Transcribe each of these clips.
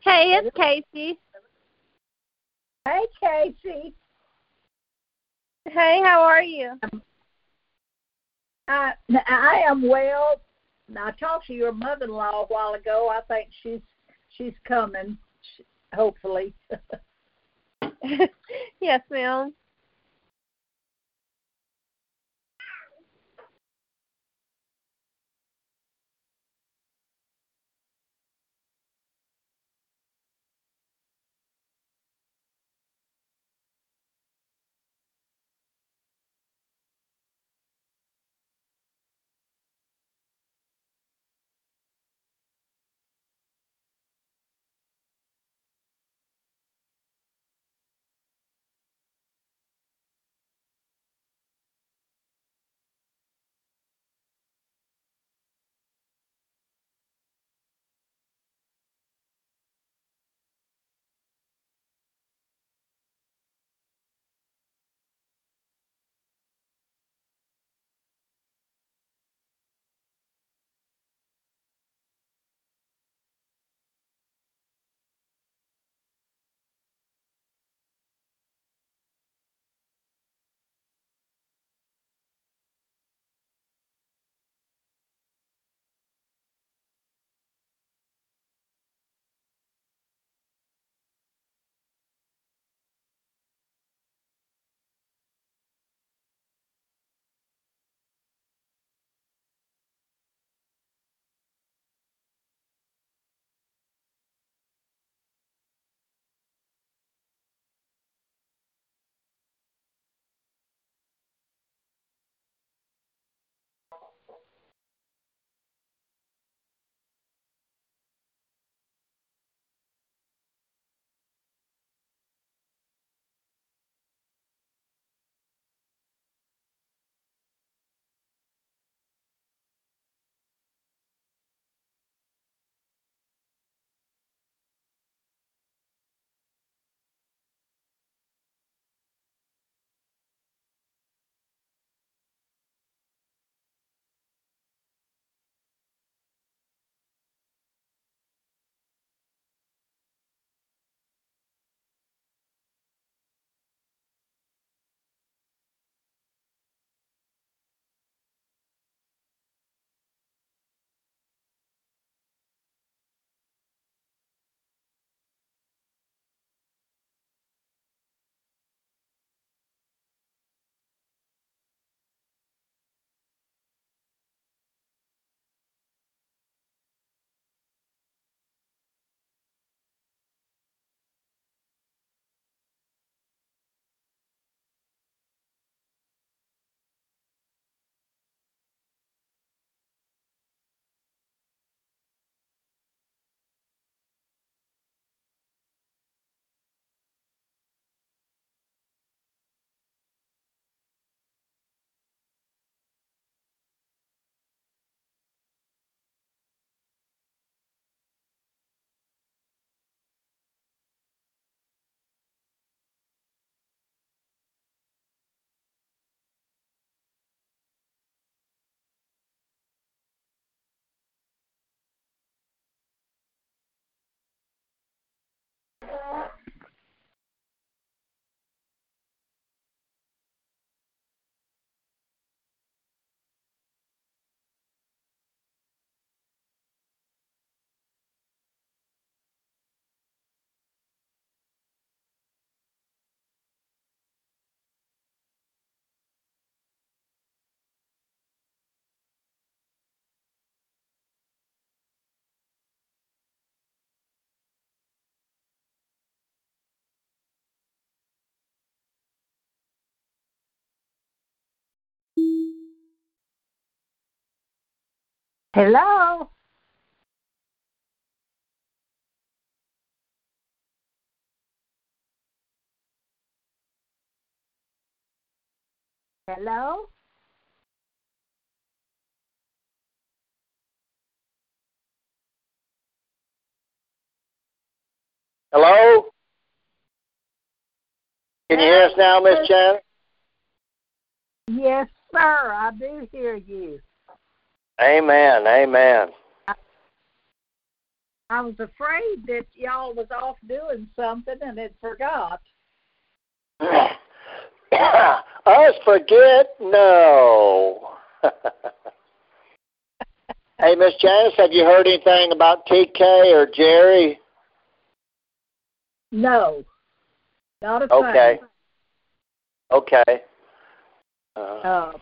Hey, it's Casey. Hey, Casey. Hey, how are you? I I am well. I talked to your mother-in-law a while ago. I think she's she's coming, hopefully. yes, ma'am. Hello. Hello? Hello? Can you hear us now, Miss Janet? Yes, sir. I do hear you. Amen. Amen. I was afraid that y'all was off doing something and had forgot. Us forget? No. hey, Miss Janice, have you heard anything about TK or Jerry? No. Not a Okay. thing. Okay. Uh, Uh,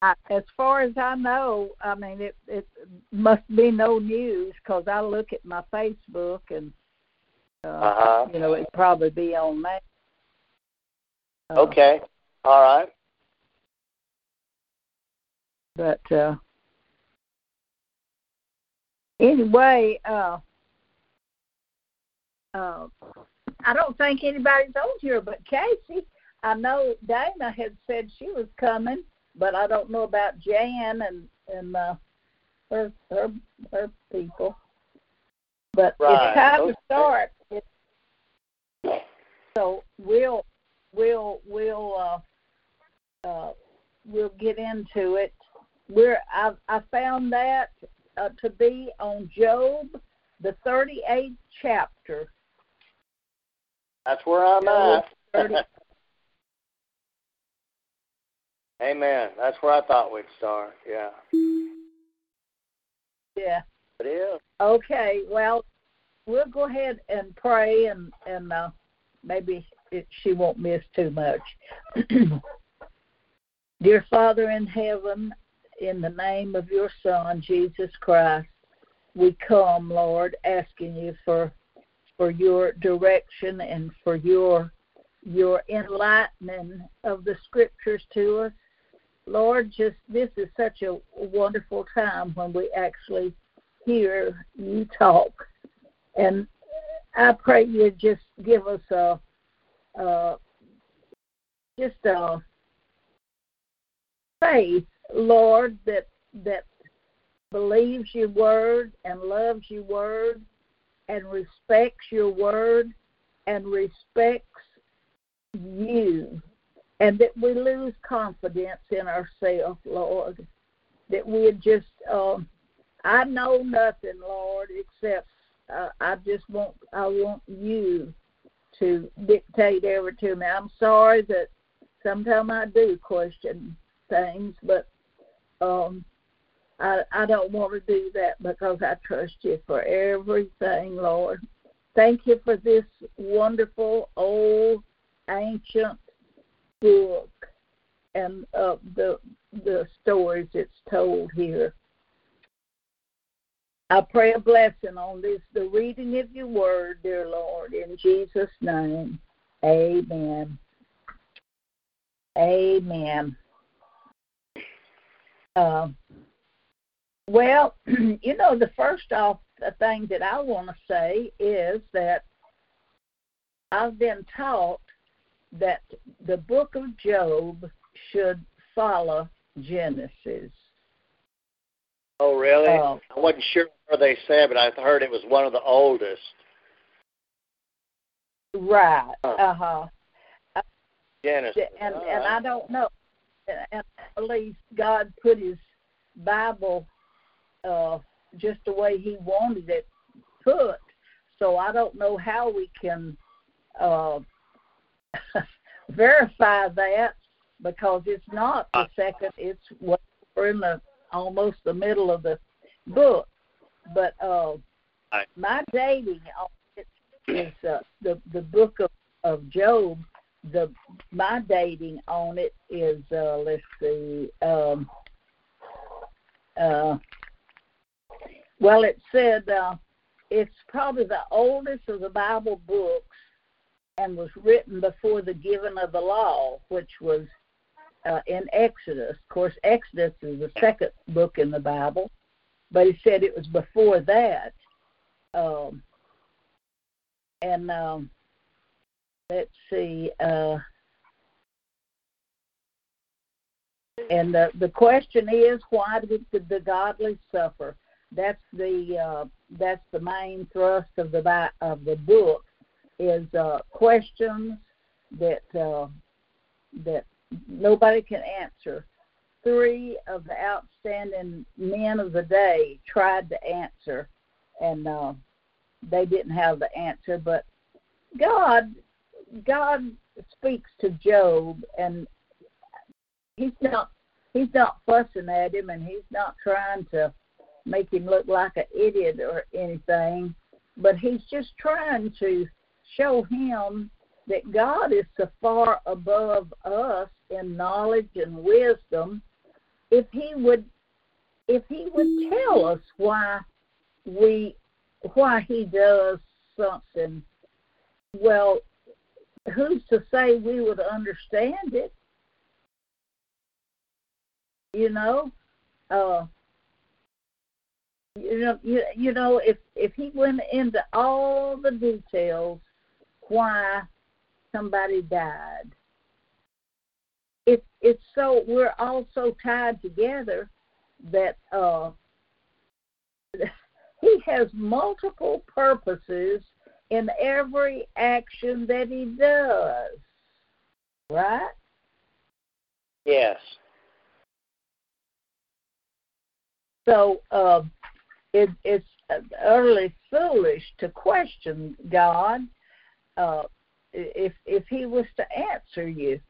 I, as far as I know, I mean, it it must be no news because I look at my Facebook and uh, uh-huh. you know it'd probably be on that. Uh, Okay. All right. But uh, anyway, uh, uh, I don't think anybody's on here but Casey. I know Dana had said she was coming, but I don't know about Jan and and uh, her her her people. But Right, it's time okay. to start. It, so we'll we'll we'll uh, uh, we'll get into it. We're I I found that uh, to be on Job, the thirty eighth chapter. That's where I'm Job at. 30 Amen. That's where I thought we'd start. Yeah. yeah. It is. Okay. Well, we'll go ahead and pray, and and uh, maybe it, she won't miss too much. Dear Father in heaven, in the name of your Son Jesus Christ, we come, Lord, asking you for for your direction and for your your enlightening of the scriptures to us. Lord, just this is such a wonderful time when we actually hear you talk. And I pray you just give us a, just a faith, Lord, that that believes your word and loves your word and respects your word and respects you and that we lose confidence in ourselves, Lord. That we just, um, I know nothing, Lord, except uh, I just want, I want you to dictate every to me. I'm sorry that sometimes I do question things, but um, I I don't want to do that because I trust you for everything, Lord. Thank you for this wonderful old ancient book and uh, the the stories it's told here. I pray a blessing on this, the reading of your word, dear Lord, in Jesus' name. Amen. Amen. Uh, well, you know, the first off the thing that I want to say is that I've been taught that the book of Job should follow Genesis. Oh, really? Oh. I wasn't sure where they said, but I heard it was one of the oldest. Right. Huh. Uh huh. Genesis. And and I don't know. And at least God put His Bible uh, just the way He wanted it put. So I don't know how we can uh, verify that because it's not the second. It's what we're in the almost the middle of the book. But uh, Right. my dating on it is uh, the the book of of Job. The my dating on it is uh, let's see. Um, uh, well, it said uh, it's probably the oldest of the Bible books and was written before the giving of the law, which was uh, in Exodus. Of course, Exodus is the second book in the Bible, but he said it was before that. Um, and um, let's see. Uh, and the the question is, why did the, the godly suffer? That's the uh, that's the main thrust of the of the book is uh, questions that uh, that nobody can answer. Three of the outstanding men of the day tried to answer, and uh, they didn't have the answer. But God, God speaks to Job, and he's not he's not fussing at him, and he's not trying to make him look like an idiot or anything. But he's just trying to show him that God is so far above us in knowledge and wisdom. If he would, if he would tell us why we, why he does something, well, who's to say we would understand it? You know, uh, you know, you, you know, if if he went into all the details why somebody died, it it's so we're all so tied together that uh, he has multiple purposes in every action that he does. Right? Yes. So uh, it, it's utterly foolish to question God uh, if if He was to answer you.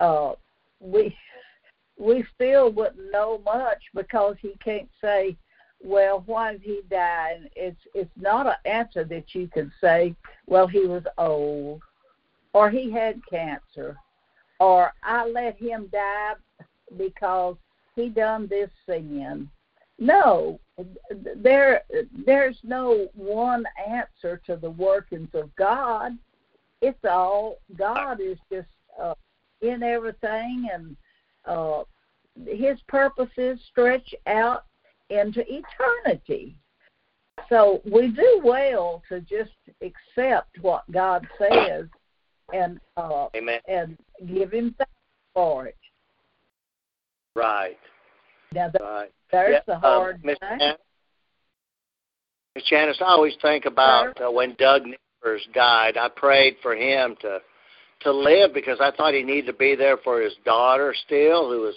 Uh, we we still wouldn't know much because He can't say, "Well, why did He die?" And it's it's not an answer that you can say, "Well, he was old," or "He had cancer," or "I let him die because he done this sin." No, there there's no one answer to the workings of God. It's all God is just uh, in everything, and uh, His purposes stretch out into eternity. So we do well to just accept what God says and uh, Amen. and give Him thanks for it. Right. Now that, Right. There's Yeah, the um, hard Miss thing. Jan- Miss Janice, I always think about uh, when Doug Nippers died. I prayed for him to to live because I thought he needed to be there for his daughter still, who was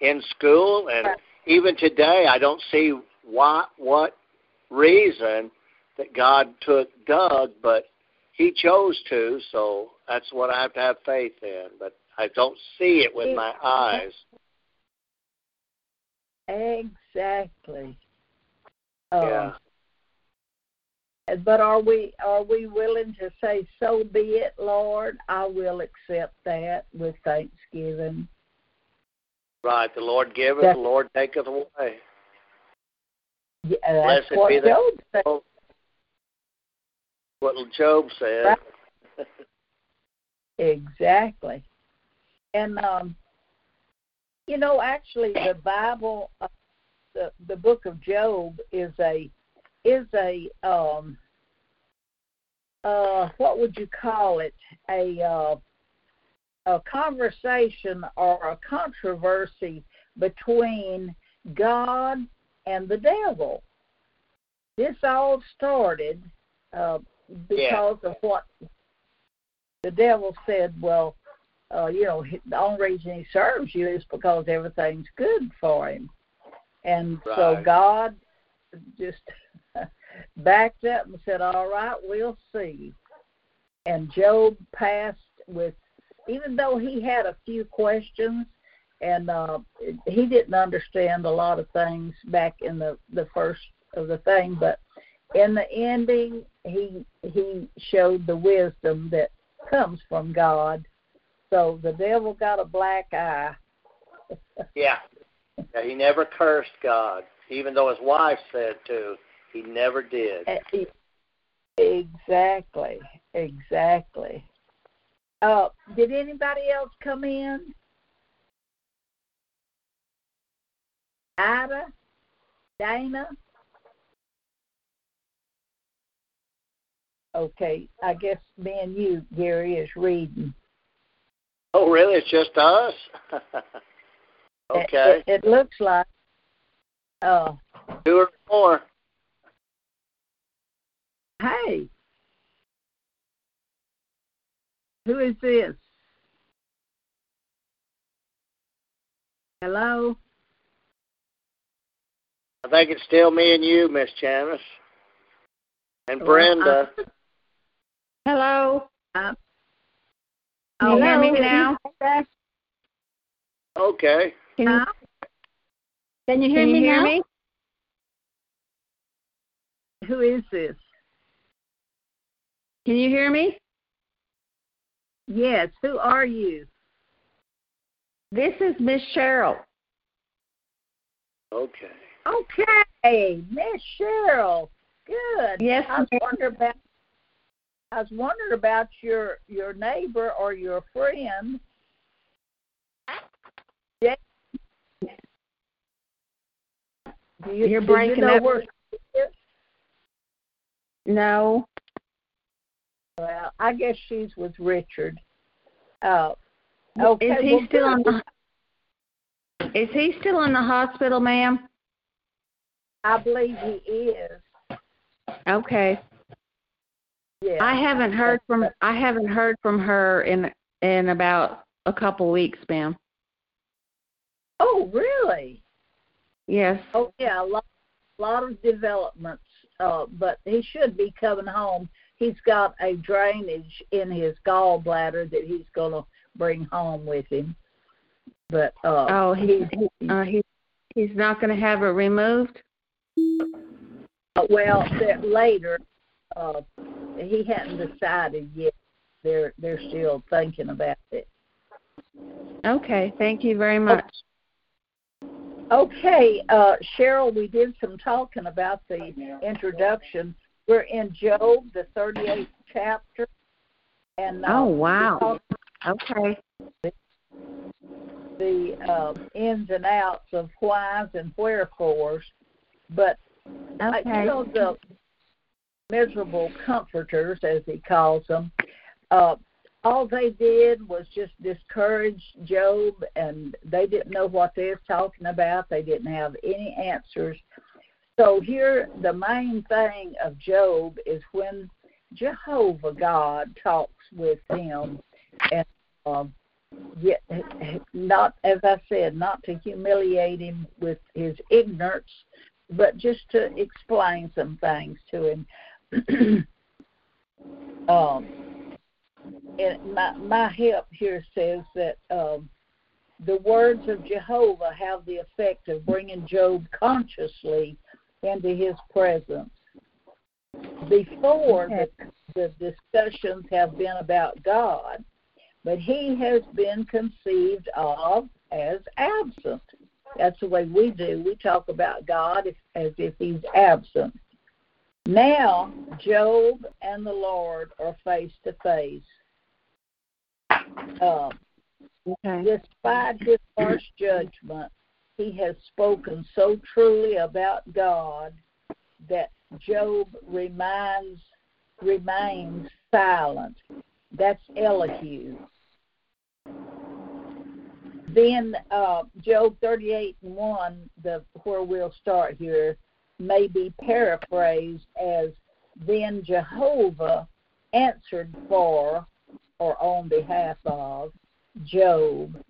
in school. And Right. even today, I don't see why what reason that God took Doug, but he chose to. So that's what I have to have faith in. But I don't see it with my eyes. Exactly. Um, Yeah. But are we are we willing to say, "So be it, Lord"? I will accept that with thanksgiving. Right. The Lord giveth, the Lord taketh away. Yeah, that's Blessed what be the- Job said. What Job said. Right. Exactly. And um, you know, actually, the Bible, uh, the the book of Job is a is a um uh what would you call it a uh, a conversation or a controversy between God and the devil. This all started uh, because of what the devil said. Well, uh, you know, the only reason he serves you is because everything's good for him, and so God just backed up and said, "All right, we'll see." And Job passed with, even though he had a few questions, and uh, he didn't understand a lot of things back in the the first of the thing, but in the ending, he he showed the wisdom that comes from God. So the devil got a black eye. Yeah. yeah. He never cursed God, even though his wife said to. He never did. Exactly, exactly. Uh, did anybody else come in? Ida, Dana. Okay, I guess me and you, Gary, is reading. Oh, really? It's just us? okay. It, it, it looks like. Uh, Two or more. Hey, who is this? Hello. I think it's still me and you, Miss Janice. And Well, Brenda. I- Hello. Uh, Can you hear me now? okay. Can you, can you hear, Can you me, hear now? me? Who is this? Can you hear me? Yes. Who are you? This is Miss Cheryl. Okay. Okay, Miss Cheryl. Good. Yes, I was ma'am. wondering about. I was wondering about your your neighbor or your friend. Yeah. Do you, You're breaking you know up. where? No. Well, I guess she's with Richard. Uh, okay. is he well, still in the Is he still in the hospital, ma'am? I believe he is. Okay. Yeah. I haven't heard from I haven't heard from her in in about a couple weeks, ma'am. Oh, really? Yes. Oh, yeah. A lot, a lot of developments. Uh, but he should be coming home. He's got a drainage in his gallbladder that he's going to bring home with him. But uh, Oh, he, he uh he he's not going to have it removed. Uh, well, that later, uh, he hadn't decided yet. They're they're still thinking about it. Okay. Thank you very much. Okay, uh, Cheryl, we did some talking about the introduction. We're in Job, the 38th chapter, and uh, Oh, wow. Okay. the uh, ins and outs of whys and wherefores. But uh, you Okay. know the miserable comforters, as he calls them. Uh, all they did was just discourage Job, and they didn't know what they was talking about. They didn't have any answers. So here, the main thing of Job is when Jehovah God talks with him, and um, yet not, as I said, not to humiliate him with his ignorance, but just to explain some things to him. um, and my my help here says that um, the words of Jehovah have the effect of bringing Job consciously into His presence. Before the, the discussions have been about God, but He has been conceived of as absent. That's the way we do. We talk about God as if He's absent. Now, Job and the Lord are face to face. Despite his harsh judgment, he has spoken so truly about God that Job reminds remains silent. That's Elihu. Then uh, Job 38 and 1, the, where we'll start here, may be paraphrased as Then Jehovah answered for or on behalf of Job.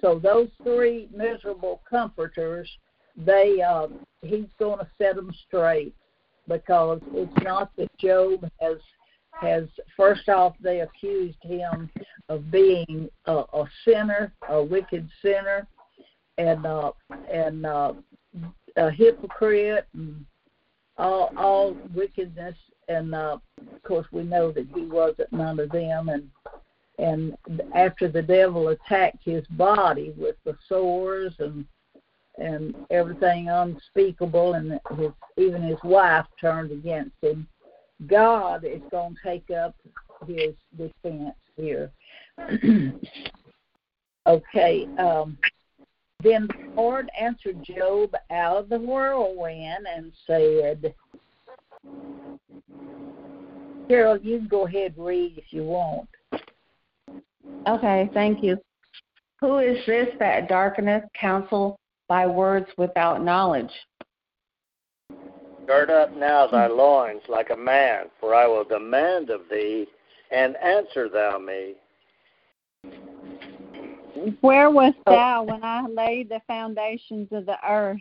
So those three miserable comforters, they uh, he's going to set them straight because it's not that Job has has first off they accused him of being a, a sinner, a wicked sinner, and uh, and uh, a hypocrite and all all wickedness. And uh, of course, we know that he wasn't none of them. And and after the devil attacked his body with the sores and and everything unspeakable, and his even his wife turned against him. God is going to take up his defense here. okay, um, Then the Lord answered Job out of the whirlwind and said, Carol, you can go ahead and read if you want. Okay, thank you. Who is this that darkeneth counsel by words without knowledge? Gird up now thy loins like a man, for I will demand of thee, and answer thou me. Where wast Oh. thou when I laid the foundations of the earth?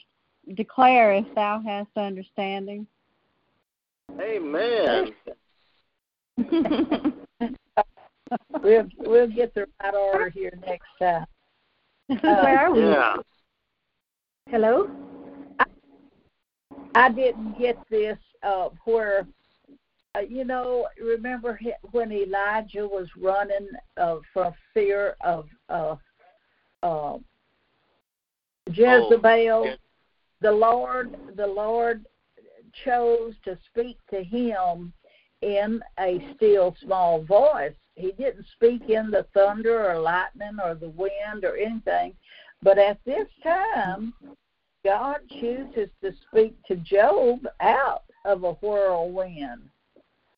Declare if thou hast understanding. Amen. We'll we'll get the right order here next time. Where are we? Yeah. Hello? I didn't get this uh, where, uh, you know, remember when Elijah was running uh, for fear of uh, uh, Jezebel? yes. The Lord, the Lord chose to speak to him in a still small voice. He didn't speak in the thunder or lightning or the wind or anything. But at this time, God chooses to speak to Job out of a whirlwind.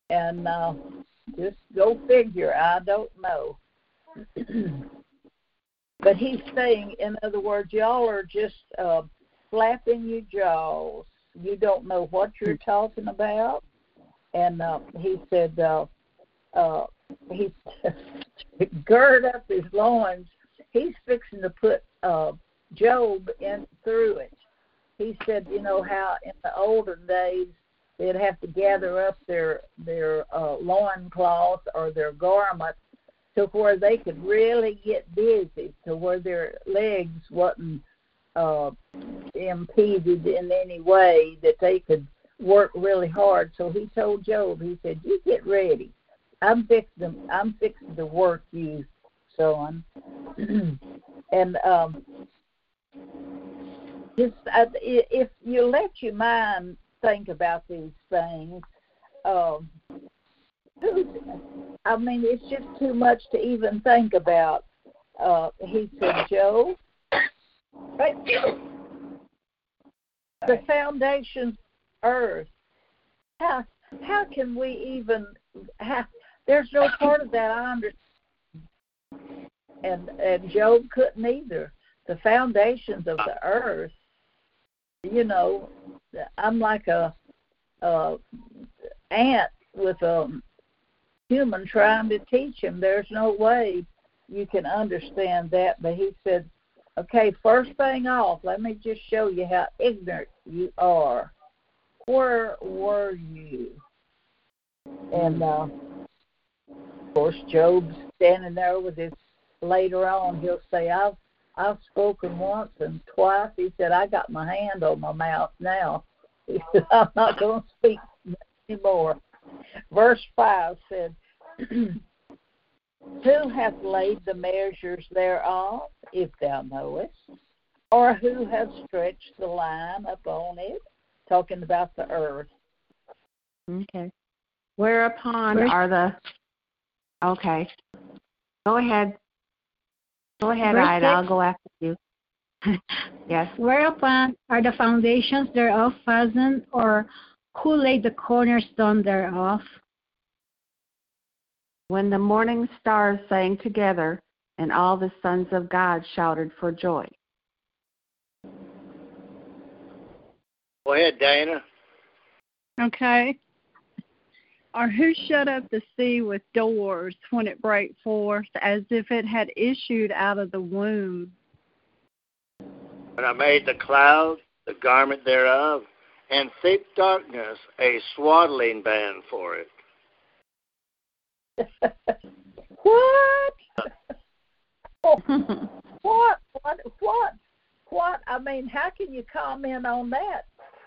And uh, just go figure, I don't know. but he's saying, in other words, y'all are just uh, flapping your jaws. You don't know what you're talking about. And uh, he said, uh, uh, he gird up his loins. He's fixing to put uh, Job in through it. He said, you know how in the olden days they'd have to gather up their their uh, loincloth or their garment to where they could really get busy, to where their legs wasn't uh, impeded in any way, that they could work really hard. So he told Job, he said, "You get ready. I'm fixing. I'm fixing to work you, son." and um, just uh, if you let your mind think about these things, um, I mean, it's just too much to even think about. Uh, he said, Joe, the foundations earth. How how can we even? There's no part of that I understand. And and Job couldn't either. The foundations of the earth. You know, I'm like a, a ant with a human trying to teach him. There's no way you can understand that. But he said, okay, first thing off, let me just show you how ignorant you are. Where were you? And uh, of course, Job's standing there with his. Later on, he'll say, "I've I've spoken once and twice." He said, "I got my hand on my mouth now." He said, "I'm not going to speak anymore." Verse five said, "Who hath laid the measures thereof, if thou knowest, or who hath stretched the line upon it?" Talking about the earth. Okay. Whereupon Where's- are the okay. Go ahead. Go ahead, Verse Ida. I'll go after you. yes. Whereupon are the foundations thereof fastened, or who laid the cornerstone thereof? When the morning stars sang together, and all the sons of God shouted for joy. Go ahead, Diana. Okay. Or who shut up the sea with doors when it brake forth, as if it had issued out of the womb? And I made the cloud, the garment thereof, and thick darkness, a swaddling band for it. what? what? What? What? What? I mean, how can you comment on that?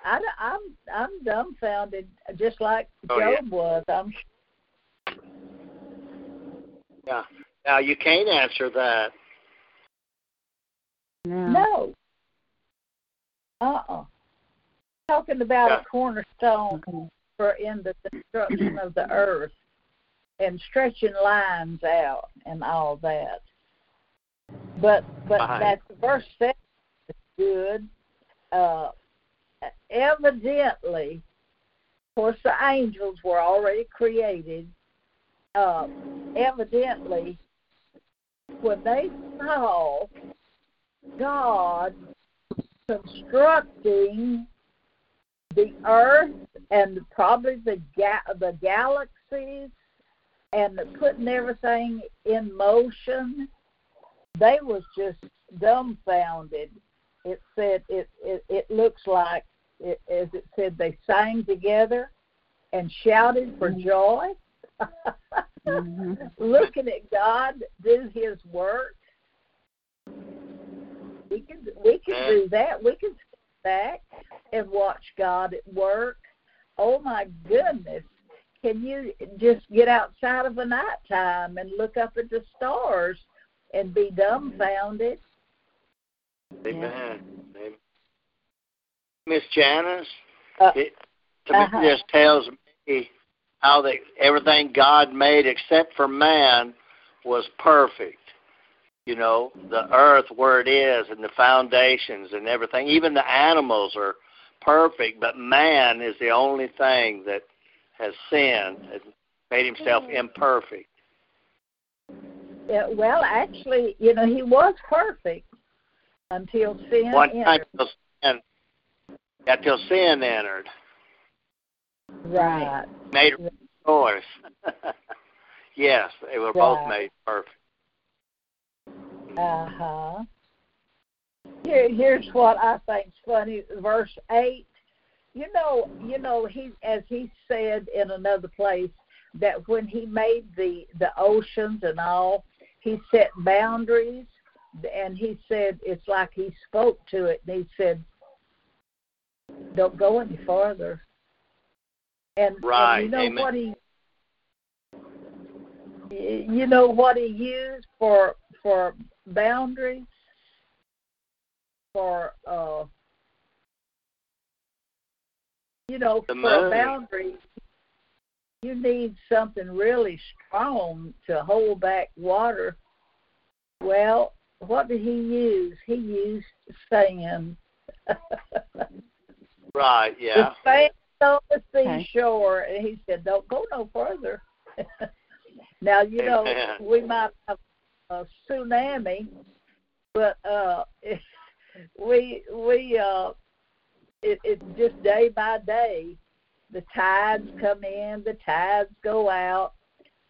I, I'm I'm dumbfounded, just like Oh, yeah. Job was. I'm Yeah. Now you can't answer that. No. no. Uh-uh. Talking about Yeah. a cornerstone for in the destruction of the earth and stretching lines out and all that. But but Right. that verse seven good. Uh, evidently, of course, the angels were already created. Uh, evidently, when they saw God constructing the earth and probably the ga- the galaxies and putting everything in motion, they was just dumbfounded. It said it it, it looks like it, as it said they sang together and shouted for joy. mm-hmm. Looking at God do His work, we can we can do that. We can sit back and watch God at work. Oh my goodness! Can you just get outside of the night time and look up at the stars and be dumbfounded? Amen. Amen. Miss Janice, Uh, it, to uh-huh. this tells me how that everything God made except for man was perfect. You know, the earth where it is and the foundations and everything. Even the animals are perfect, but man is the only thing that has sinned and made himself imperfect. Yeah, well, actually, you know, he was perfect until sin One entered. till sin, until sin entered, Right. made a choice. yes, they were both made perfect. Uh huh. Here, here's what I think's funny. Verse eight. You know, you know, he as he said in another place that when he made the the oceans and all, he set boundaries, and he said it's like he spoke to it, and he said, "Don't go any farther." And, Right, and you know amen. what he you know what he used for for boundaries for uh you know The for a moon. boundary you need something really strong to hold back water well what did he use he used sand Right, yeah. the sand on the Okay. seashore and he said don't go no further now you know Amen. we might have a tsunami but uh we we uh it it just day by day the tides come in the tides go out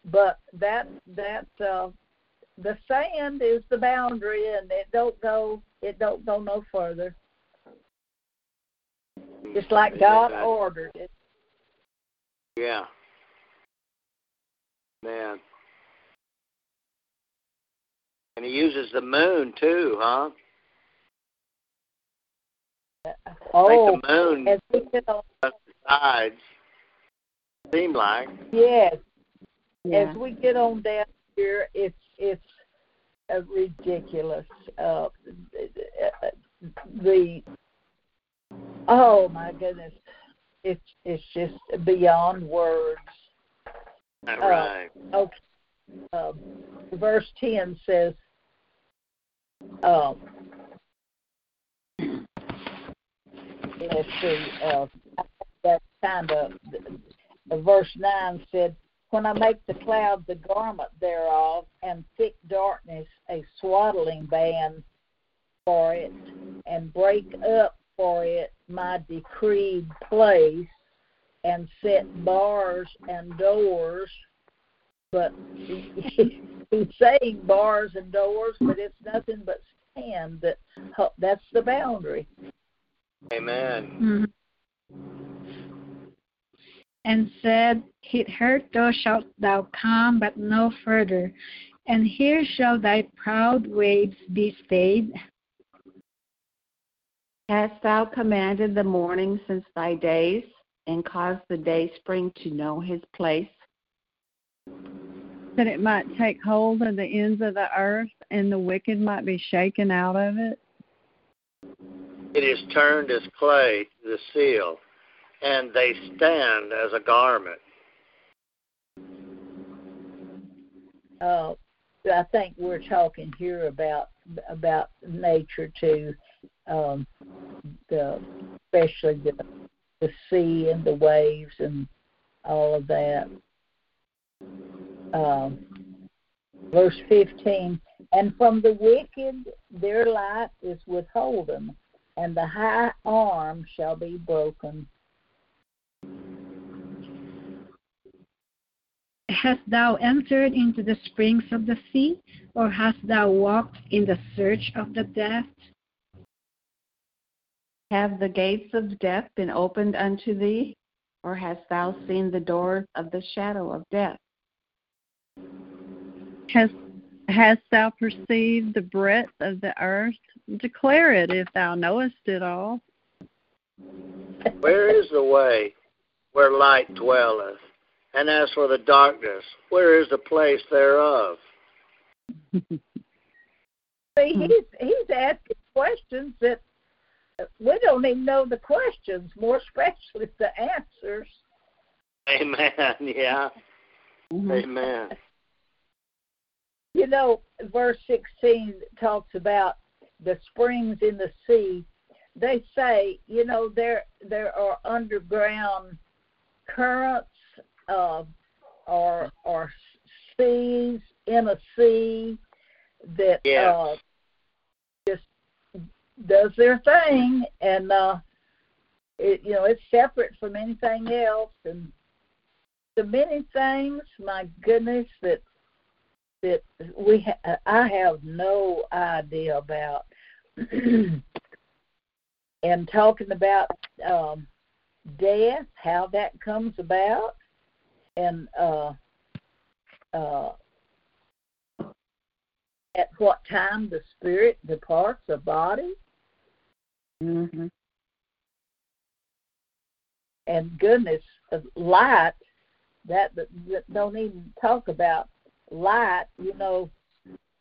but that that uh the sand is the boundary and it don't go it don't go no further just like god ordered it Yeah. Man. And he uses the moon too, huh? Oh I think the moon as we get on sides seem like. yes Yeah. as we get on down here, it's it's uh, ridiculous. Uh, the oh my goodness, it's it's just beyond words. All Uh. Okay, um, verse ten says, um, let's see, uh, that's kind of verse nine said, when I make the cloud the garment thereof, and thick darkness a swaddling band for it, and break up for it my decreed place, and set bars and doors. But he's saying bars and doors, but it's nothing but sand. That that's the boundary. Amen. Mhm. And said, Hitherto shalt thou come, but no further. And here shall thy proud waves be stayed. Hast thou commanded the morning since thy days, and caused the day spring to know his place? That it might take hold of the ends of the earth and the wicked might be shaken out of it. It is turned as clay to the seal, and they stand as a garment. uh, I think we're talking here about about nature too. um, the especially the the sea and the waves and all of that. Um, verse 15, and from the wicked their light is withholden, and the high arm shall be broken. Hast thou entered into the springs of the sea, or hast thou walked in the search of the depth? Have the gates of death been opened unto thee, or hast thou seen the doors of the shadow of death? Hast, hast thou perceived the breadth of the earth? Declare it if thou knowest it all. Where is the way where light dwelleth? And as for the darkness, where is the place thereof? See, he's he's asking questions that we don't even know the questions, more especially the answers. Amen. Yeah. Mm-hmm. Amen. You know, verse 16 talks about the springs in the sea. They say, you know, there there are underground currents uh, or or seas in a sea that Yeah. uh, just does their thing, and uh, it you know it's separate from anything else, and the many things, my goodness, that that we ha- I have no idea about. and talking about um, death, how that comes about, and uh, uh, at what time the spirit departs the body, Mm-hmm. and goodness, uh, light that, that, that don't even talk about light. You know,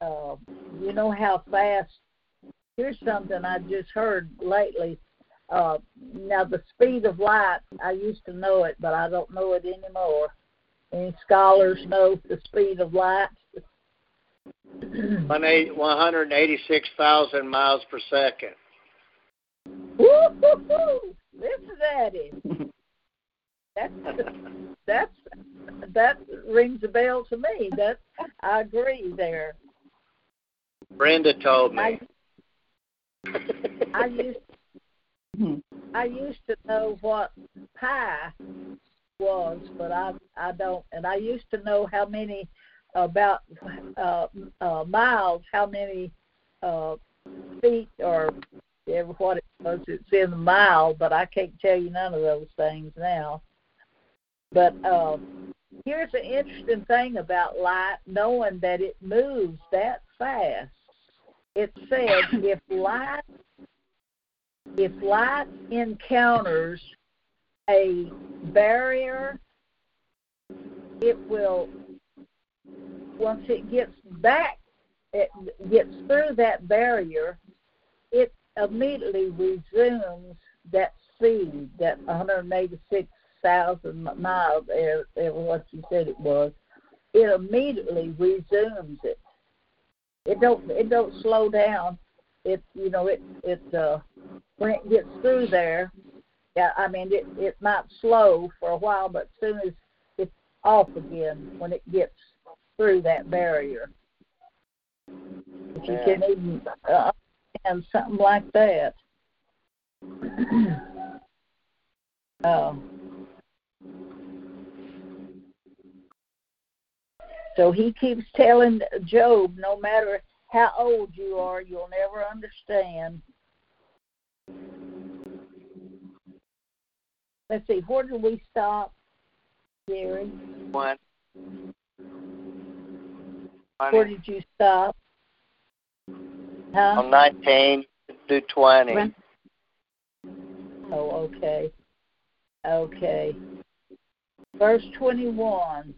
uh, you know how fast. Here's something I just heard lately. Uh, now the speed of light, I used to know it, but I don't know it anymore. Any scholars know the speed of light? One eight- 186,000 miles per second. Woo-hoo-hoo! Listen at him. That's that's that rings a bell to me. That I agree there. Brenda told me. I used I used to know what pi was, but I I don't, and I used to know how many about uh, uh, miles, how many uh, feet or ever what it was. It's in the mile, but I can't tell you none of those things now. But uh, here's an interesting thing about light: knowing that it moves that fast. It says if light if light encounters a barrier, it will once it gets back, it gets through that barrier, it immediately resumes that speed, that 186,000 miles, or or what you said it was. It immediately resumes it. It don't it don't slow down. It you know it it uh when it gets through there, yeah, I mean it it might slow for a while, but as soon as it's off again when it gets through that barrier. If you can even uh, understand something like that. oh. So he keeps telling Job, no matter how old you are, you'll never understand. Let's see, where did we stop, Gary? One. Where did you stop? Huh? From 19 to 20. When- Oh, okay. Okay. Verse 21.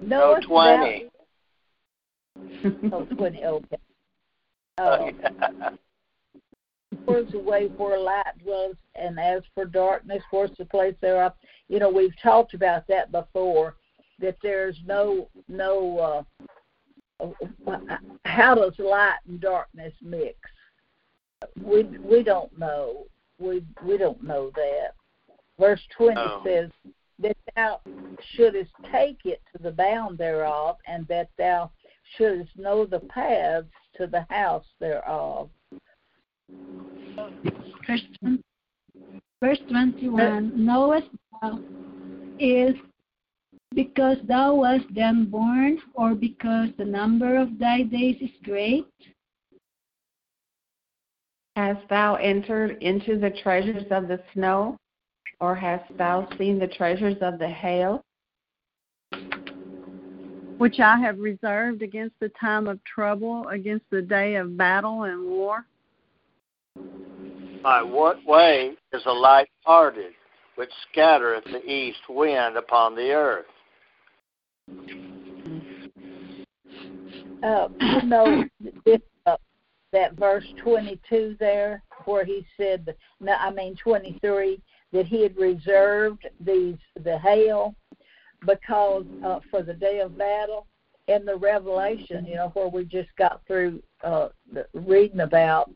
No, Knowest 20. Thou, oh, 20, okay. Oh, Oh, where's the way where light dwells, and as for darkness, where's the place thereof? You know, we've talked about that before, that there's no, no, uh, how does light and darkness mix? we we don't know. We we don't know that. Verse twenty says that thou shouldest take it to the bound thereof, and that thou shouldest know the paths to the house thereof. Verse, verse 21 Knowest thou is because thou wast then born, or because the number of thy days is great? Hast thou entered into the treasures of the snow, or hast thou seen the treasures of the hail? Which I have reserved against the time of trouble, against the day of battle and war. By what way is the light parted, which scattereth the east wind upon the earth? Uh, you know this, uh, that verse 22 there, where he said, no, I mean 23, that he had reserved these the hail because uh, for the day of battle. In the Revelation, you know, where we just got through uh, reading about,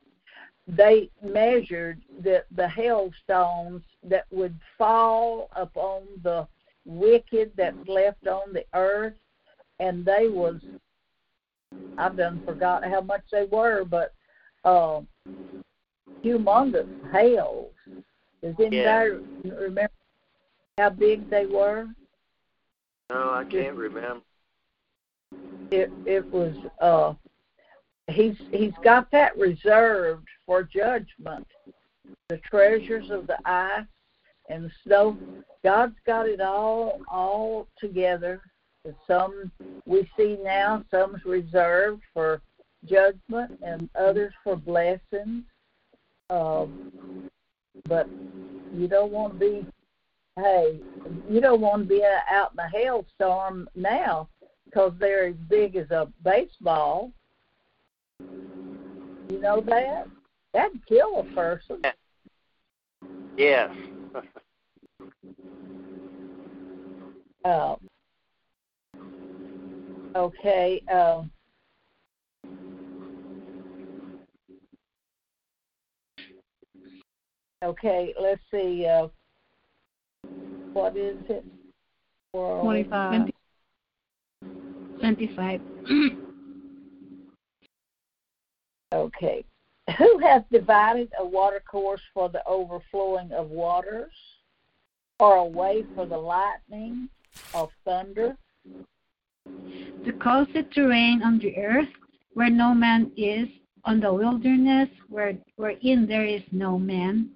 they measured the the hailstones that would fall upon the wicked that's left on the earth, and they was I've done forgot how much they were, but uh, humongous hails. Does anybody Yeah. remember how big they were? No, I can't remember. It it was uh he's he's got that reserved for judgment. The treasures of the ice and the snow. God's got it all all together. Some we see now, some's reserved for judgment and others for blessings. Um, but you don't want to be hey, you don't want to be out in a hailstorm now because they're as big as a baseball. You know that? That'd kill a person. Yes. Uh, okay. Uh, okay. Let's see. Uh, what is it? For 25. 25. Okay. Who has divided a watercourse for the overflowing of waters, or a way for the lightning of thunder? to cause it to rain on the earth where no man is, on the wilderness where wherein there is no man.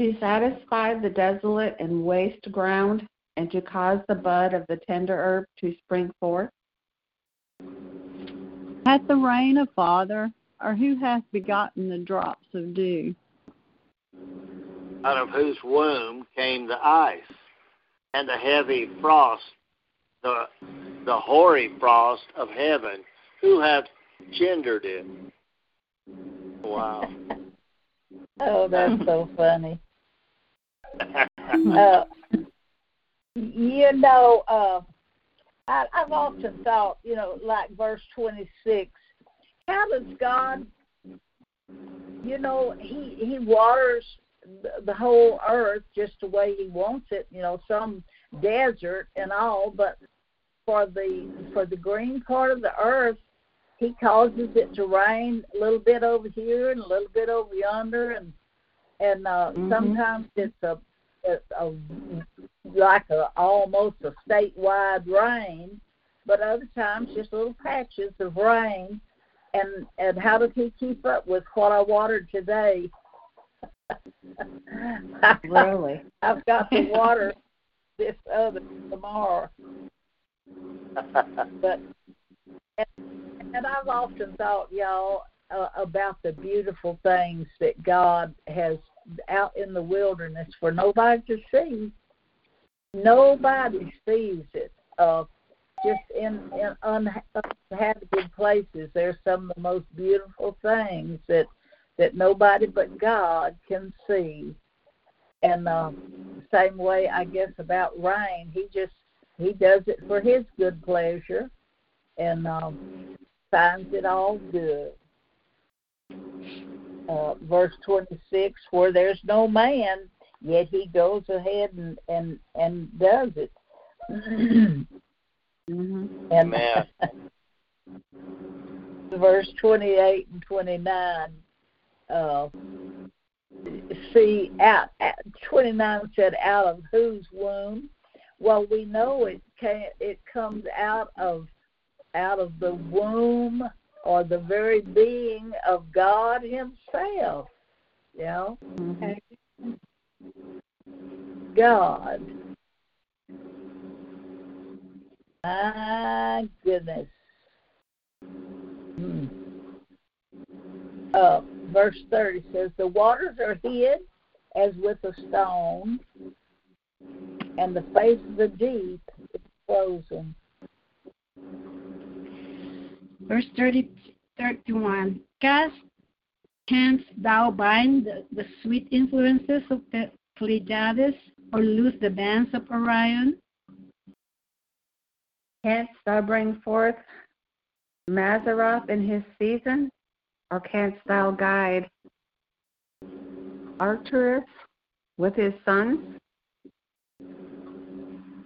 To satisfy the desolate and waste ground, and to cause the bud of the tender herb to spring forth? Hath the rain a father, or who hath begotten the drops of dew? Out of whose womb came the ice, and the heavy frost, the the hoary frost of heaven. Who hath gendered it? Wow. Oh, that's so funny. Uh, you know, uh, I, I've often thought, you know, like verse 26, how does God, you know, He He waters the, the whole earth just the way He wants it, you know, some desert and all, but for the for the green part of the earth, He causes it to rain a little bit over here and a little bit over yonder, and and uh, Mhm. sometimes it's a, a, a like a almost a statewide rain, but other times just little patches of rain. And and how does he keep up with what I watered today? Really? I've got to water this other tomorrow. But and, and I've often thought, y'all, uh, about the beautiful things that God has out in the wilderness for nobody to see. Nobody sees it. Uh, just in, in uninhabited places, there's some of the most beautiful things that that nobody but God can see. And uh, same way, I guess about rain, he just he does it for his good pleasure, and um, finds it all good. Uh, verse 26, where there's no man, yet he goes ahead and and and does it. hmm And Amen. verse 28 and 29. Uh, see, out, out 29 said, "Out of whose womb?" Well, we know it can It comes out of out of the womb or the very being of God Himself. You know, hmm God. My goodness. Hmm. Uh, verse 30 says, The waters are hid as with a stone, and the face of the deep is frozen. Verse 30, 31. Cast, canst thou bind the, the sweet influences of the Pleiades or loose the bands of Orion? Canst thou bring forth Mazzaroth in his season, or canst thou guide Arcturus with his sons?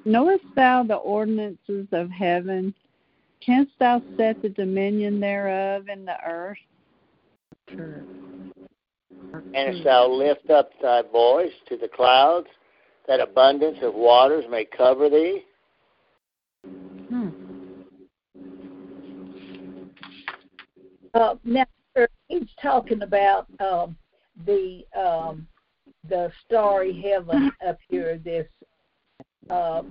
Knowest thou the ordinances of heaven? Canst thou set the dominion thereof in the earth? Arcturus. And if thou lift up thy voice to the clouds, that abundance of waters may cover thee. Hmm. Uh, now, sir, he's talking about um, the um, the starry heaven up here, this uh,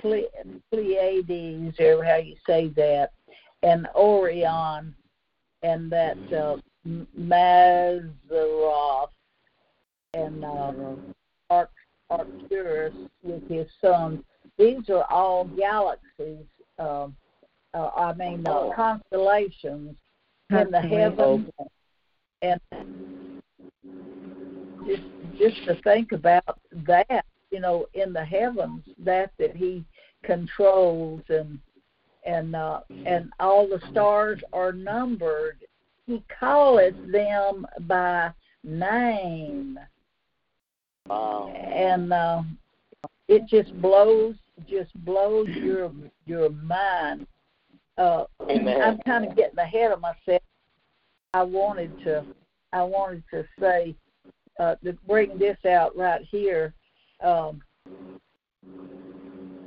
Ple- Pleiades, or how you say that, and Orion, and that uh, M- Mazzaroth, and uh, Arc- Arcturus with his sons. These are all galaxies. Um, uh, I mean, uh, constellations in the heavens, and just just to think about that, you know, in the heavens, that that he controls and and uh, and all the stars are numbered. He calleth them by name, Wow. and uh, it just blows just blows your your mind. Uh. I'm kind of getting ahead of myself. I wanted to I wanted to say uh, to bring this out right here. Um,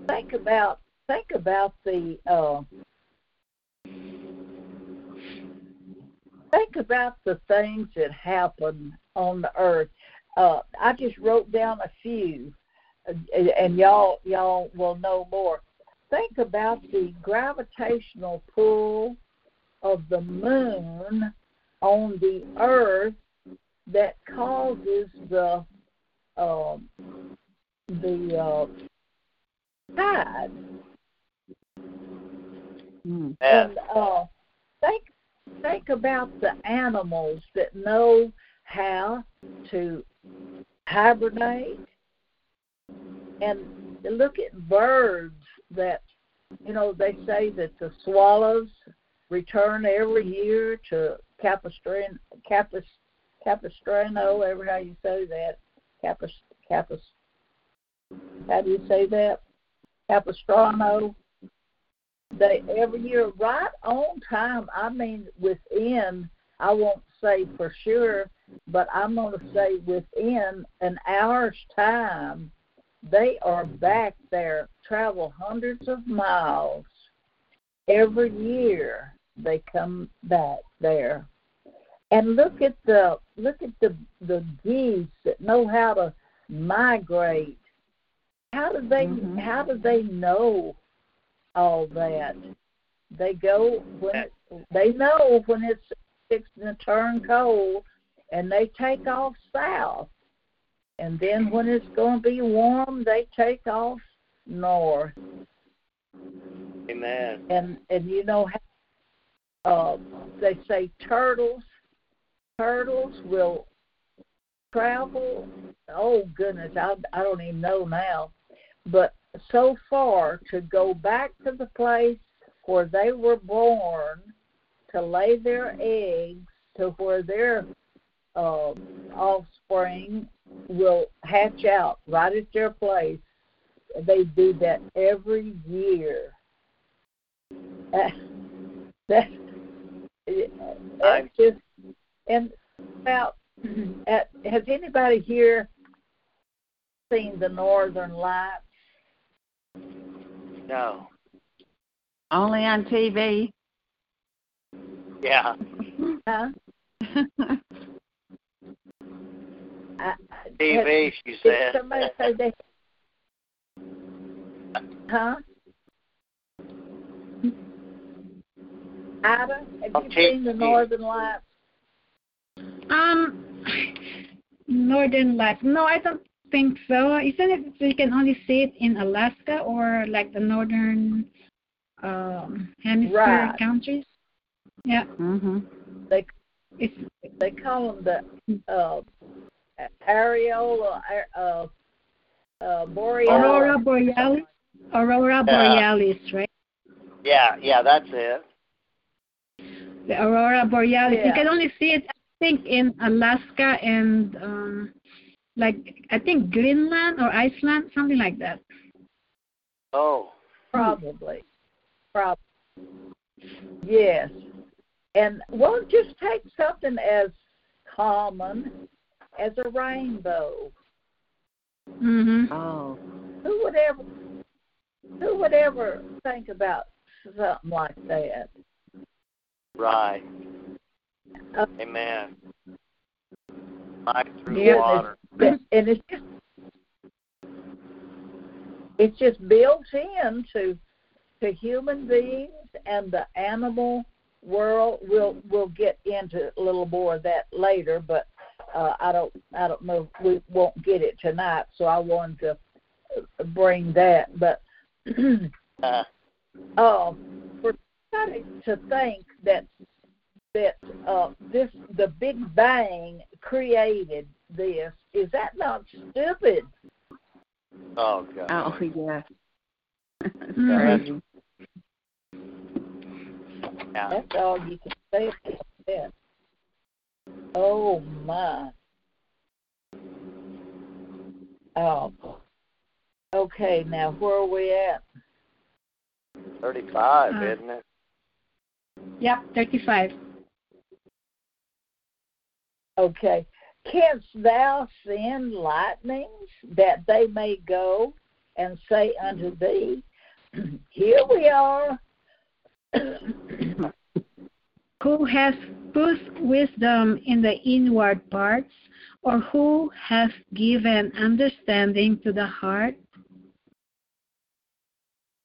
think about think about the uh, think about the things that happen on the earth. Uh, I just wrote down a few, and y'all y'all will know more. Think about the gravitational pull of the moon on the earth that causes the um, the uh, tide. Hmm. Yes. And uh, think think about the animals that know how to hibernate, and look at birds that you know they say that the swallows return every year to Capistrano, Capis, Capistrano, ever how you say that, Capis, Capis, how do you say that? Capistrano. They every year, right on time. I mean, within. I won't say for sure, but I'm going to say within an hour's time, they are back there. Travel hundreds of miles every year. They come back there, and look at the look at the the geese that know how to migrate. How do they Mhm. how do they know all that? They go when it, they know when it's fixing to turn cold, and they take off south. And then when it's going to be warm, they take off north. Amen. And and you know how uh, they say turtles turtles will travel. Oh goodness, I I don't even know now. But so far to go back to the place where they were born to lay their eggs to where their uh, offspring will hatch out right at their place. They do that every year. That that's just and about. Uh, has anybody here seen the Northern Lights? No. Only on TV. Yeah. Huh? I, TV, she Did said. somebody say they? Huh? Ida, have you seen the Northern Lights? Um, Northern Lights. No, I don't think so. Isn't it you can only see it in Alaska or like the northern um, hemisphere Right. countries? Yeah, Mhm. They it's they call them the uh, areola uh, uh, borealis. Aurora Borealis. Aurora Borealis, right? Yeah, yeah, that's it. The Aurora Borealis. You can only see it, I think, in Alaska and um, like I think Greenland or Iceland, something like that. Oh. Probably. Probably. Yes. And well, just take something as common as a rainbow. Mhm. Oh. Who would ever who would ever think about something like that? Right. Uh, Amen. Life through Yeah, water. and it's just it's just built into to human beings and the animal world. We'll we'll get into a little more of that later, but uh, I don't I don't know. We won't get it tonight, so I wanted to bring that. But Uh, uh, for somebody to think that that uh, this the Big Bang created this is that not stupid? oh, God. Oh, yes. Mhm. Yeah. That's all you can say about that. Oh my. Oh. Okay, now where are we at? 35, Uh, isn't it? Yep, 35. Okay. Canst thou send lightnings that they may go and say unto mm-hmm. thee, Here we are. Who has put wisdom in the inward parts, or who has given understanding to the heart?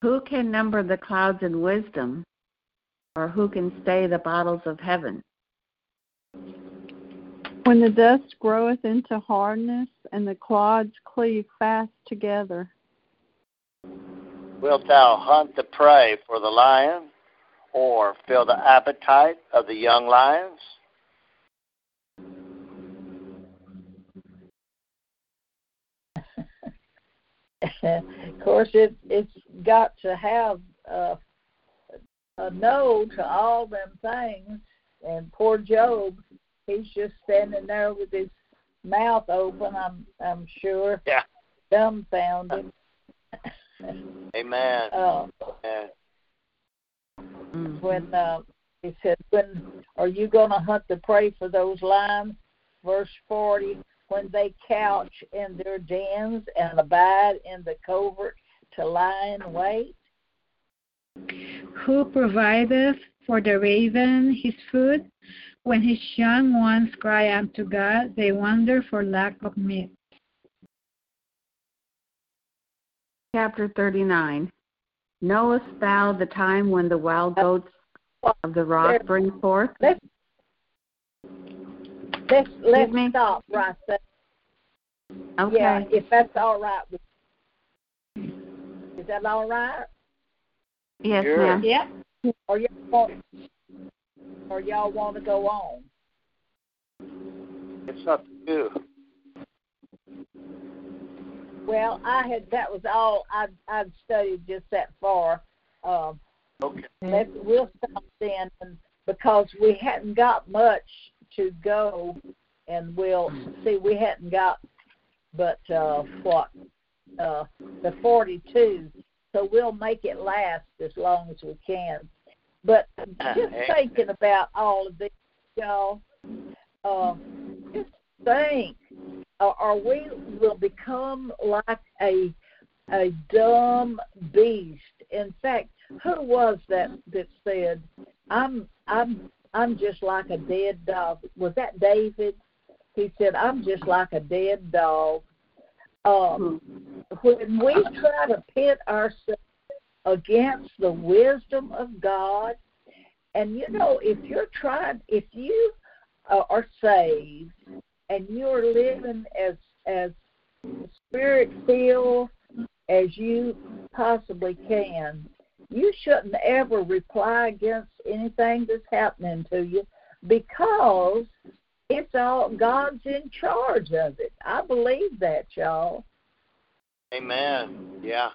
Who can number the clouds in wisdom, or who can stay the bottles of heaven? When the dust groweth into hardness, and the clods cleave fast together. Wilt thou hunt the prey for the lion, or fill the appetite of the young lions? of course, it it's got to have uh, a no to all them things. And poor Job, he's just standing there with his mouth open. I'm I'm sure, Yeah. dumbfounded. Amen. uh, Amen. When uh, he said, "When are you going to hunt the prey for those lions?" Verse forty: When they couch in their dens and abide in the covert to lie in wait. Who provideth for the raven his food? When his young ones cry unto God, they wonder for lack of meat. Chapter 39. Knowest thou the time when the wild goats of the rock bring forth? Let's let's let's me? stop right there. Okay. Yeah, if that's all right. with Is that all right? Yes, Sure. ma'am. Yep. Or y'all want, or y'all want to go on? It's up to you. Well, I had that was all I I've studied just that far. Um, Okay. let's we'll stop then and because we hadn't got much to go and we'll see we hadn't got but uh what uh the 42 so we'll make it last as long as we can but just thinking about all of this y'all uh just think uh, or we will become like a a dumb beast. In fact who was that that said i'm i'm i'm just like a dead dog. Was that david? He said i'm just like a dead dog. Um, when we try to pit ourselves against the wisdom of God, and you know, if you're trying, if you uh, are saved and you're living as as spirit filled as you possibly can, you shouldn't ever reply against anything that's happening to you because it's all God's in charge of it. I believe that, y'all. Amen. Yeah.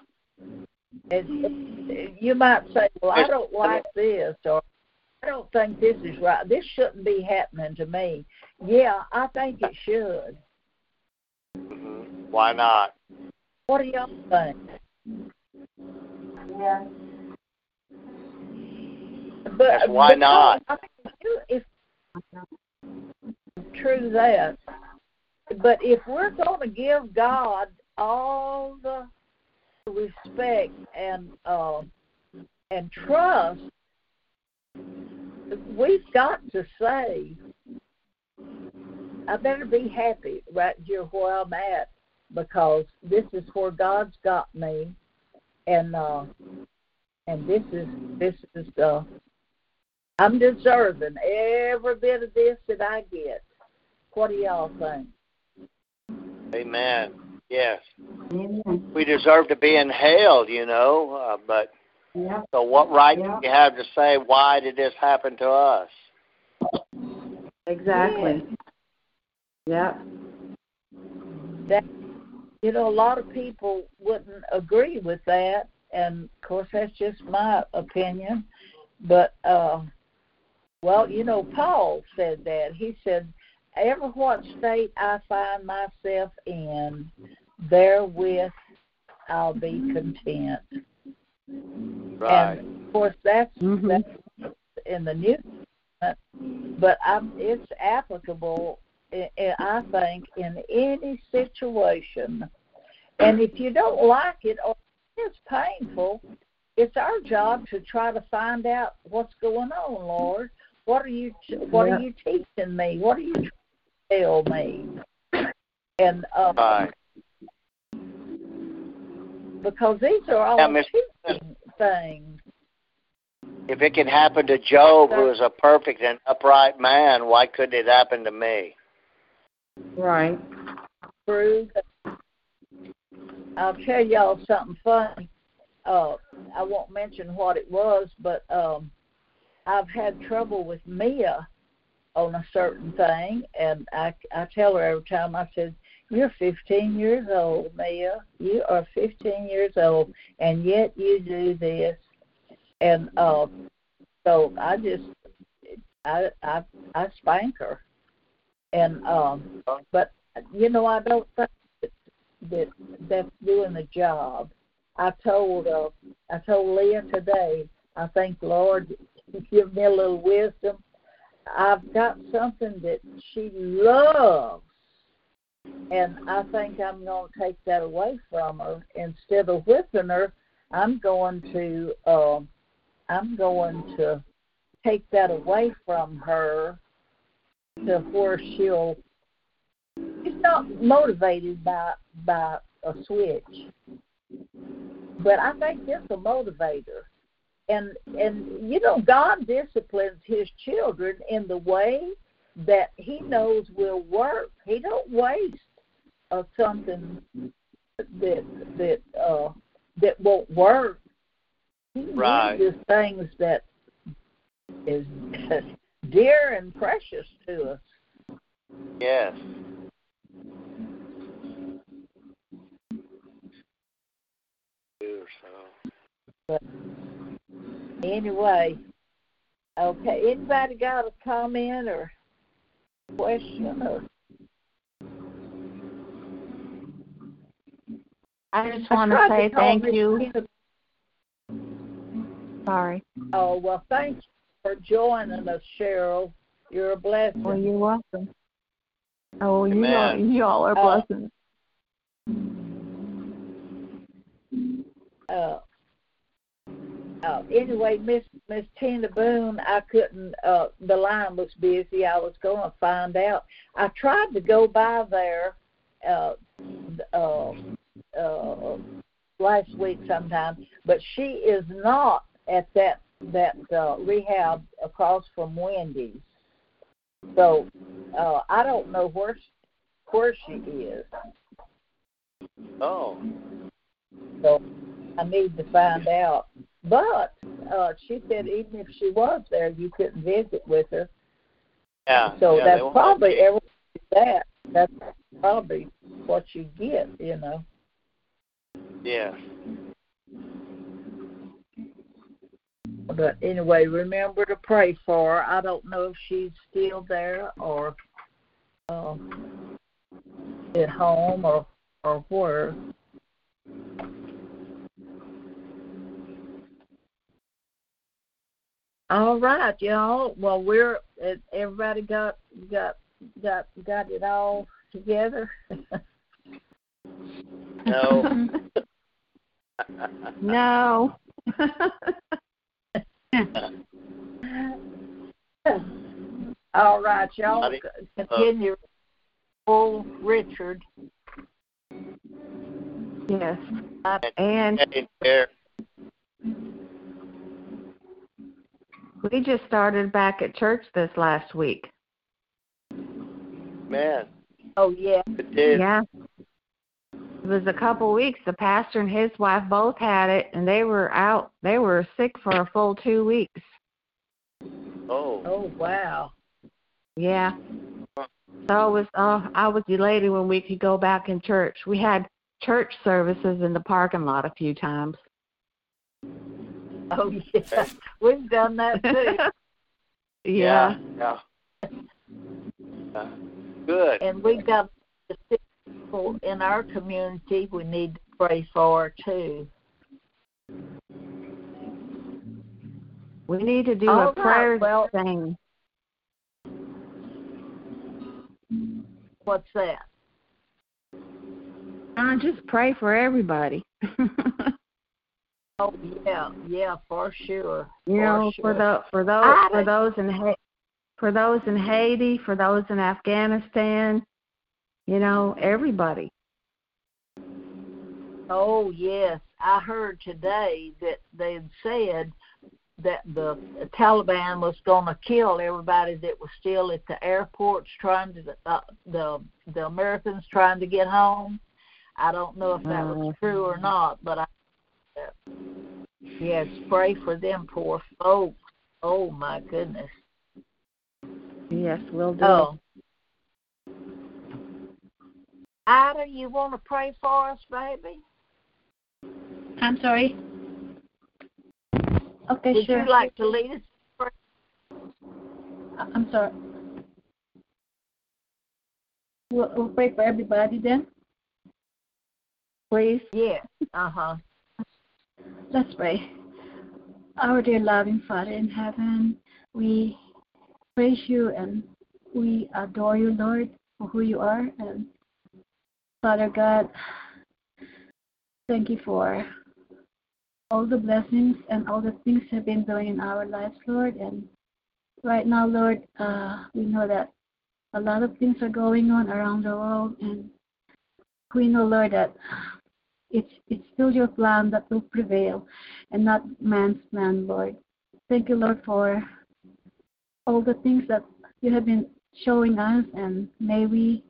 And you might say, "Well, I don't like this," or "I don't think this is right. This shouldn't be happening to me." Yeah, I think it should. Mm-hmm. Why not? What do y'all think? Yeah. But Yes, why because not? I think if true that, but if we're going to give God all the respect and uh, and trust, we've got to say, I better be happy right here where I'm at because this is where God's got me, and uh, and this is this is uh, I'm deserving every bit of this that I get. What do y'all think? Amen. Yes. Amen. We deserve to be in hell, you know, uh, but Yeah. so what right Yeah. do you have to say why did this happen to us? Exactly. Yeah. that you know a lot of people wouldn't agree with that and of course that's just my opinion but uh well you know paul said that he said ever what state i find myself in therewith i'll be content Right. and of course that's Mhm. that's in the new Testament, but I'm, it's applicable I I think in any situation. And if you don't like it or it's painful, it's our job to try to find out what's going on, Lord. What are you What Yeah. are you teaching me? What are you trying to tell me? And uh, Right. because these are all Yeah, teaching things. If it can happen to Job, who is a perfect and upright man, why couldn't it happen to me? Right. True. I'll tell y'all something funny. Uh, I won't mention what it was, but um, I've had trouble with Mia on a certain thing, and I I tell her every time I said, "You're 15 years old, Mia. You are 15 years old, and yet you do this." And uh, so I just I I I spank her, and um, but you know I don't think that, that that's doing the job. I told uh, I told Leah today. I think Lord give me a little wisdom. I've got something that she loves, and I think I'm going to take that away from her. Instead of whipping her, I'm going to um, I'm going to take that away from her to where she'll she's not motivated by by a switch. But I think this will motivate her. And and you know, God disciplines his children in the way that he knows will work. He don't waste uh, something that that uh that won't work. He Right. uses things that is dear and precious to us. Yes. So. But anyway, okay. Anybody got a comment or question or I just I want to say call thank you. Sorry. Oh well, thank you for joining us, Cheryl. You're a blessing. Well, you're welcome. Oh, you all, you all are Uh, blessings. uh, uh, anyway, Miss Miss Tina Boone, I couldn't. Uh, the line was busy. I was going to find out. I tried to go by there uh, uh, uh, last week sometime, but she is not at that that uh, rehab across from Wendy's. So uh, I don't know where where she is. Oh. So I need to find out. But uh, she said even if she was there, you couldn't visit with her. Yeah. So yeah, that's probably let me. every that. That's probably what you get, you know. Yeah. But anyway, remember to pray for her. I don't know if she's still there or uh, at home or or where. All right, y'all. Well, we're uh, everybody got got got got it all together. No. no. all right, y'all. Continue. Full Richard. yes. And. We just started back at church this last week. Man, Oh yeah. it did. Yeah. It was a couple weeks. The pastor and his wife both had it, and they were out. They were sick for a full two weeks. Oh. Oh wow. Yeah. So it was. Uh, I was elated when we could go back in church. We had church services in the parking lot a few times. Oh yeah. We've done that too. yeah. Yeah. Uh, good. and we've got the sick people in our community we need to pray for too. We need to do All a right, prayer well- thing. What's that? Uh, just pray for everybody. Oh yeah, yeah, for sure. you know, sure. for the for those I- for those in ha- for those in Haiti, for those in Afghanistan, you know, everybody. Oh yes, I heard today that they had said that the Taliban was going to kill everybody that was still at the airports trying to uh, the the Americans trying to get home. I don't know if that was Mm. true or not, but I yes, pray for them poor folks. Oh my goodness. Yes, we'll do. Oh. Ida, you want to pray for us, baby? I'm sorry. Okay, Would sure. Would you like to lead us? I- I'm sorry. We'll, we'll pray for everybody then. Please. Yeah. Uh huh. Let's pray. Our dear loving Father in heaven, we praise you and we adore you, Lord, for who you are. And Father God, thank you for all the blessings and all the things you've been doing in our lives, Lord. And right now, Lord, uh, we know that a lot of things are going on around the world, and we know, Lord, that it's it's still your plan that will prevail and not man's plan, Lord. Thank you, Lord, for all the things that you have been showing us and may we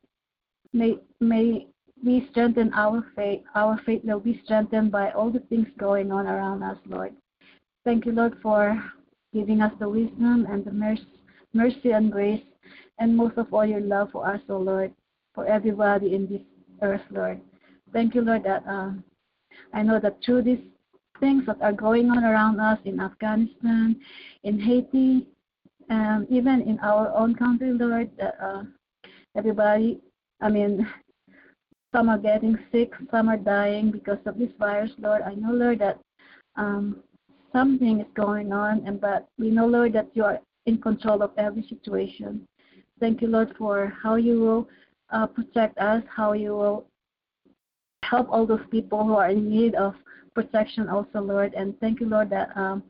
may may we strengthen our faith. Our faith will be strengthened by all the things going on around us, Lord. Thank you, Lord, for giving us the wisdom and the mercy, mercy and grace, and most of all, your love for us, O Lord, for everybody in this earth, Lord. Thank you, Lord, that um, I know that through these things that are going on around us in Afghanistan, in Haiti, And even in our own country, Lord, that uh, everybody, I mean, some are getting sick, some are dying because of this virus, Lord. I know, Lord, that um, something is going on, and but we know, Lord, that you are in control of every situation. Thank you, Lord, for how you will uh, protect us, how you will help all those people who are in need of protection also, Lord. And thank you, Lord, that um,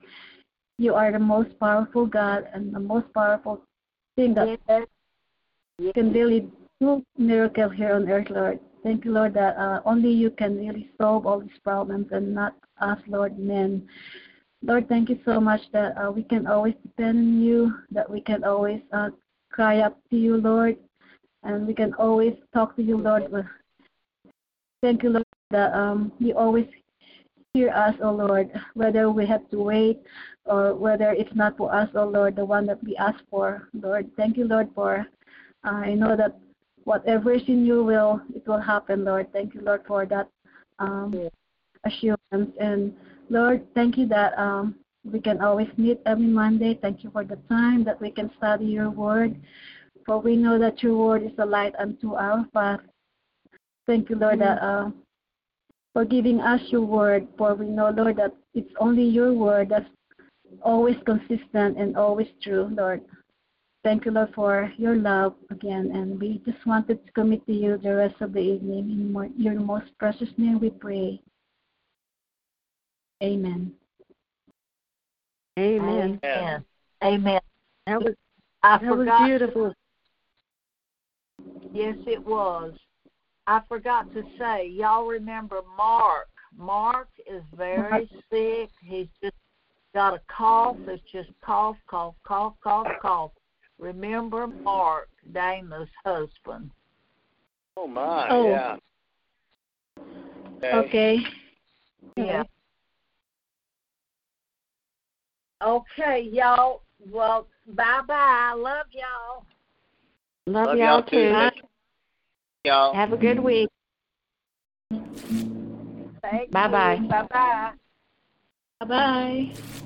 you are the most powerful God and the most powerful thing that yes. can really do miracle here on earth, Lord. Thank you, Lord, that uh, only you can really solve all these problems and not us, Lord, men. Lord, thank you so much that uh, we can always depend on you, that we can always uh, cry up to you, Lord, and we can always talk to you, Lord. Thank you, Lord, that um, you always hear us, O oh Lord, whether we have to wait or whether it's not for us, O oh Lord, the one that we ask for. Lord, thank you, Lord, for uh, I know that whatever is in your will, it will happen, Lord. Thank you, Lord, for that um, assurance. And Lord, thank you that um, we can always meet every Monday. Thank you for the time that we can study your word. For we know that your word is a light unto our path. Thank you, Lord, that uh, for giving us your word. For we know, Lord, that it's only your word that's always consistent and always true, Lord. Thank you, Lord, for your love again. And we just wanted to commit to you the rest of the evening. In your most precious name we pray. Amen. Amen. Amen. Amen. That was I that forgot. was beautiful. Yes, it was. I forgot to say, y'all remember Mark. Mark is very sick. He's just got a cough. It's just cough, cough, cough, cough, cough. Remember Mark, Dana's husband. Oh my, oh. yeah. Okay. okay. Yeah. Okay, y'all. Well, bye bye. Love y'all. Love, Love y'all, y'all too. Bye. Y'all. Have a good week. Bye bye. Bye bye. Bye bye.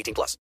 18 plus.